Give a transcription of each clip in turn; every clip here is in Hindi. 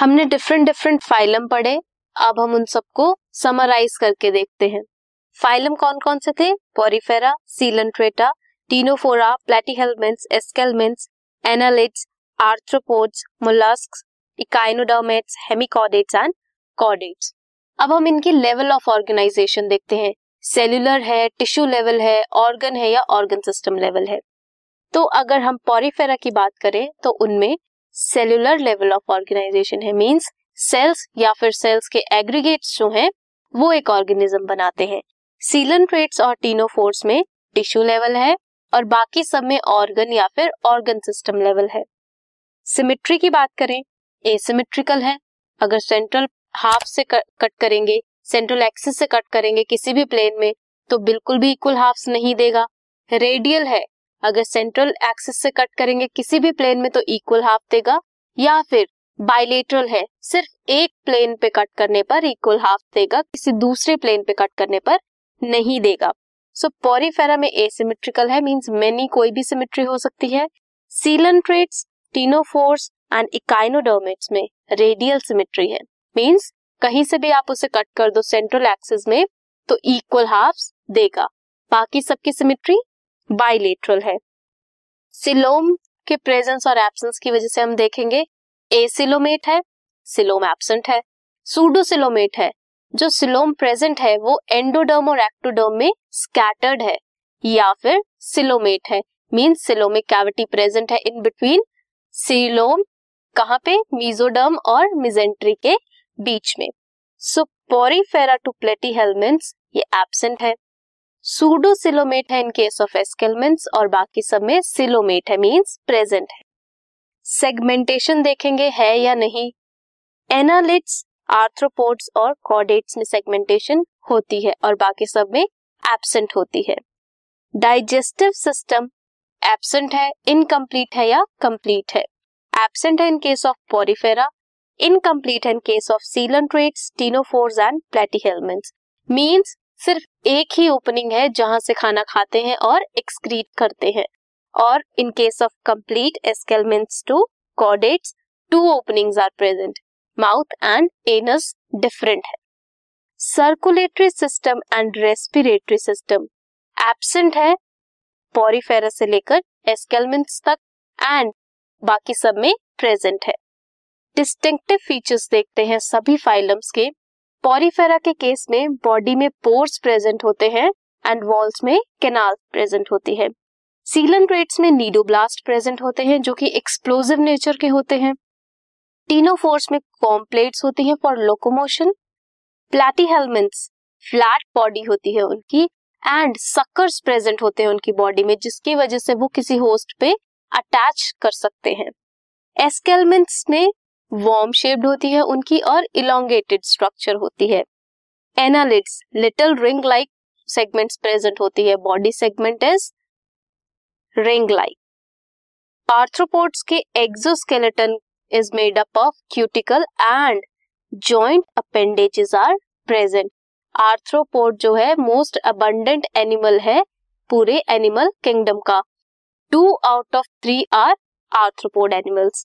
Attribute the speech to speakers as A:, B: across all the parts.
A: हमने डिफरेंट डिफरेंट फाइलम पढ़े, अब हम उन सबको समराइज करके देखते हैं। फाइलम कौन कौन से थे? Porifera coelenterata ctenophora platyhelminthes aschelminthes annelids arthropods molluscs echinoderms hemichordates and chordates अब हम इनकी लेवल ऑफ़ ऑर्गेनाइजेशन देखते हैं। सेल्यूलर है टिश्यू लेवल है ऑर्गन है या ऑर्गन सिस्टम लेवल है। तो अगर हम पॉरीफेरा की बात करें तो उनमें सेल्यूलर लेवल ऑफ़ ऑर्गेनाइजेशन है। मींस सेल्स या फिर सेल्स के एग्रीगेट्स जो हैं, वो एक ऑर्गेनिज्म बनाते हैं। सीलन ट्रेट्स और टीनोफोर्स में टिश्यू लेवल है और बाकी सब में ऑर्गन या फिर ऑर्गन सिस्टम लेवल है। सिमेट्री की बात करें ए एसिमेट्रिकल है। अगर सेंट्रल हाफ़ से कट करेंगे सेंट्रल एक्सिस से कट करेंगे किसी भी प्लेन में तो बिल्कुल भी इक्वल हाफ्स नहीं देगा। रेडियल है अगर सेंट्रल एक्सिस से कट करेंगे किसी भी प्लेन में तो इक्वल हाफ़ देगा या फिर बाइलेटरल है सिर्फ़ एक प्लेन पे कट करने पर इक्वल हाफ़ देगा किसी दूसरे प्लेन पे कट करने पर नहीं देगा। सो so, पॉरीफेरा में एसिमेट्रिकल है मींस मेनी कोई भी सिमेट्री हो सकती है। सीलन ट्रेट्स टीनोफोर्स एंड इकाइनोडर्मिट्स में रेडियल सिमेट्री है। मींस कहीं से भी आप उसे कट कर दो सेंट्रल एक्सिस में तो इक्वल हाफ़ देगा। बाकी सबकी सिमेट्री बाइलेटरल है। सिलोम के प्रेजेंस और एब्सेंस की वजह से हम देखेंगे एसिलोमेट है सिलोम एब्सेंट है सूडोसिलोमेट है। जो सिलोम प्रेजेंट है, वो एंडोडर्म और एक्टोडर्म में स्कैटर्ड है, या फिर सिलोमेट है। मीन सिलोमिक कैविटी प्रेजेंट है इन बिटवीन सिलोम कहाँ पे? मीजोडर्म और मिजेंट्री के बीच में। So porifera to platyhelminthes ये एब्सेंट है। सूडो सिलोमेट है इन केस ऑफ़ एस्केलमेंट्स और बाकी सब में सिलोमेट है मींस प्रेजेंट है। सेगमेंटेशन देखेंगे, है या नहीं? एनालिट्स आर्थ्रोपोड्स और कॉडेट्स में सेगमेंटेशन होती है और बाकी सब में एबसेंट होती है। डाइजेस्टिव सिस्टम एबसेंट है इनकम्प्लीट है या कंप्लीट है। एबसेंट है in case of Porifera incomplete है in case of coelenterates ctenophores and Platyhelminthes means सिर्फ़ एक ही ओपनिंग है जहाँ से खाना खाते हैं और एक्सक्रीट करते हैं। और in case of complete aschelminthes to chordates two openings are present mouth and anus different है। Circulatory system and respiratory system absent है पॉरीफेरस से लेकर एस्केलमेंट्स तक एंड बाकी सब में प्रेजेंट है। डिस्टिंक्टिव फीचर्स देखते हैं सभी फाइलम्स के पॉरीफेरा के केस में बॉडी में पोर्स प्रेजेंट होते हैं एंड वॉल्स में कैनाल प्रेजेंट होती है। सीलन रेट्स में नीडोब्लास्ट प्रेजेंट होते हैं, जो कि एक्सप्लोजिव नेचर के होते हैं। टीनोफोर्स में कॉम्प्लेट्स होती हैं for locomotion. Platyhelminthes flat body होती है उनकी एंड सक्कर्स प्रेजेंट होते हैं उनकी बॉडी में, जिसकी वजह से वो किसी होस्ट पे अटैच कर सकते हैं। एस्केलमेंट्स में वॉर्म शेप्ड होती है, उनकी और इलोंगेटेड स्ट्रक्चर होती है। Annelids little ring like segments present होती है। Body segment is ring like arthropods के exoskeleton is made up of cuticle and joint appendages are present arthropod जो है मोस्ट अबंडेंट एनिमल है पूरे एनिमल किंगडम का। Two out of three are arthropod animals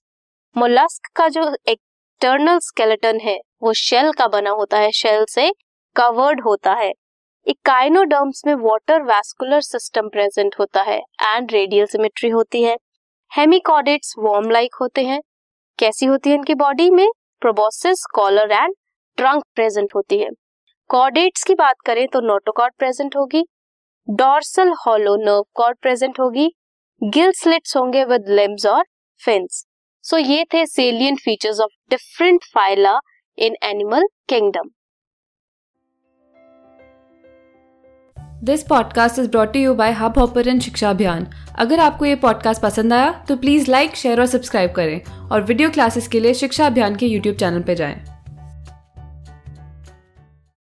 A: mollusc का जो एक्सटर्नल स्केलेटन है, वो शेल का बना होता है, शेल से कवर्ड होता है। इकाइनोडर्म्स में वाटर वैस्कुलर सिस्टम प्रेजेंट होता है एंड रेडियल सिमेट्री होती है। हेमिकॉडेट्स वॉर्म लाइक होते हैं। कैसी होती है इनकी बॉडी में? Proboscis, collar and trunk present होती है। कॉडेट्स की बात करें तो नोटोकॉर्ड प्रेजेंट होगी। Dorsal hollow nerve cord present होगी। गिल स्लिट्स होंगे विद लिम्स और फिन्स। सो ये थे salient features of different phyla in animal kingdom
B: this podcast is brought you by Hubhopper Shiksha Abhiyan अगर आपको ये पॉडकास्ट पसंद आया तो प्लीज़ लाइक शेयर और सब्सक्राइब करें और वीडियो क्लासेस के लिए शिक्षा अभियान के यूट्यूब चैनल पर जाएँ।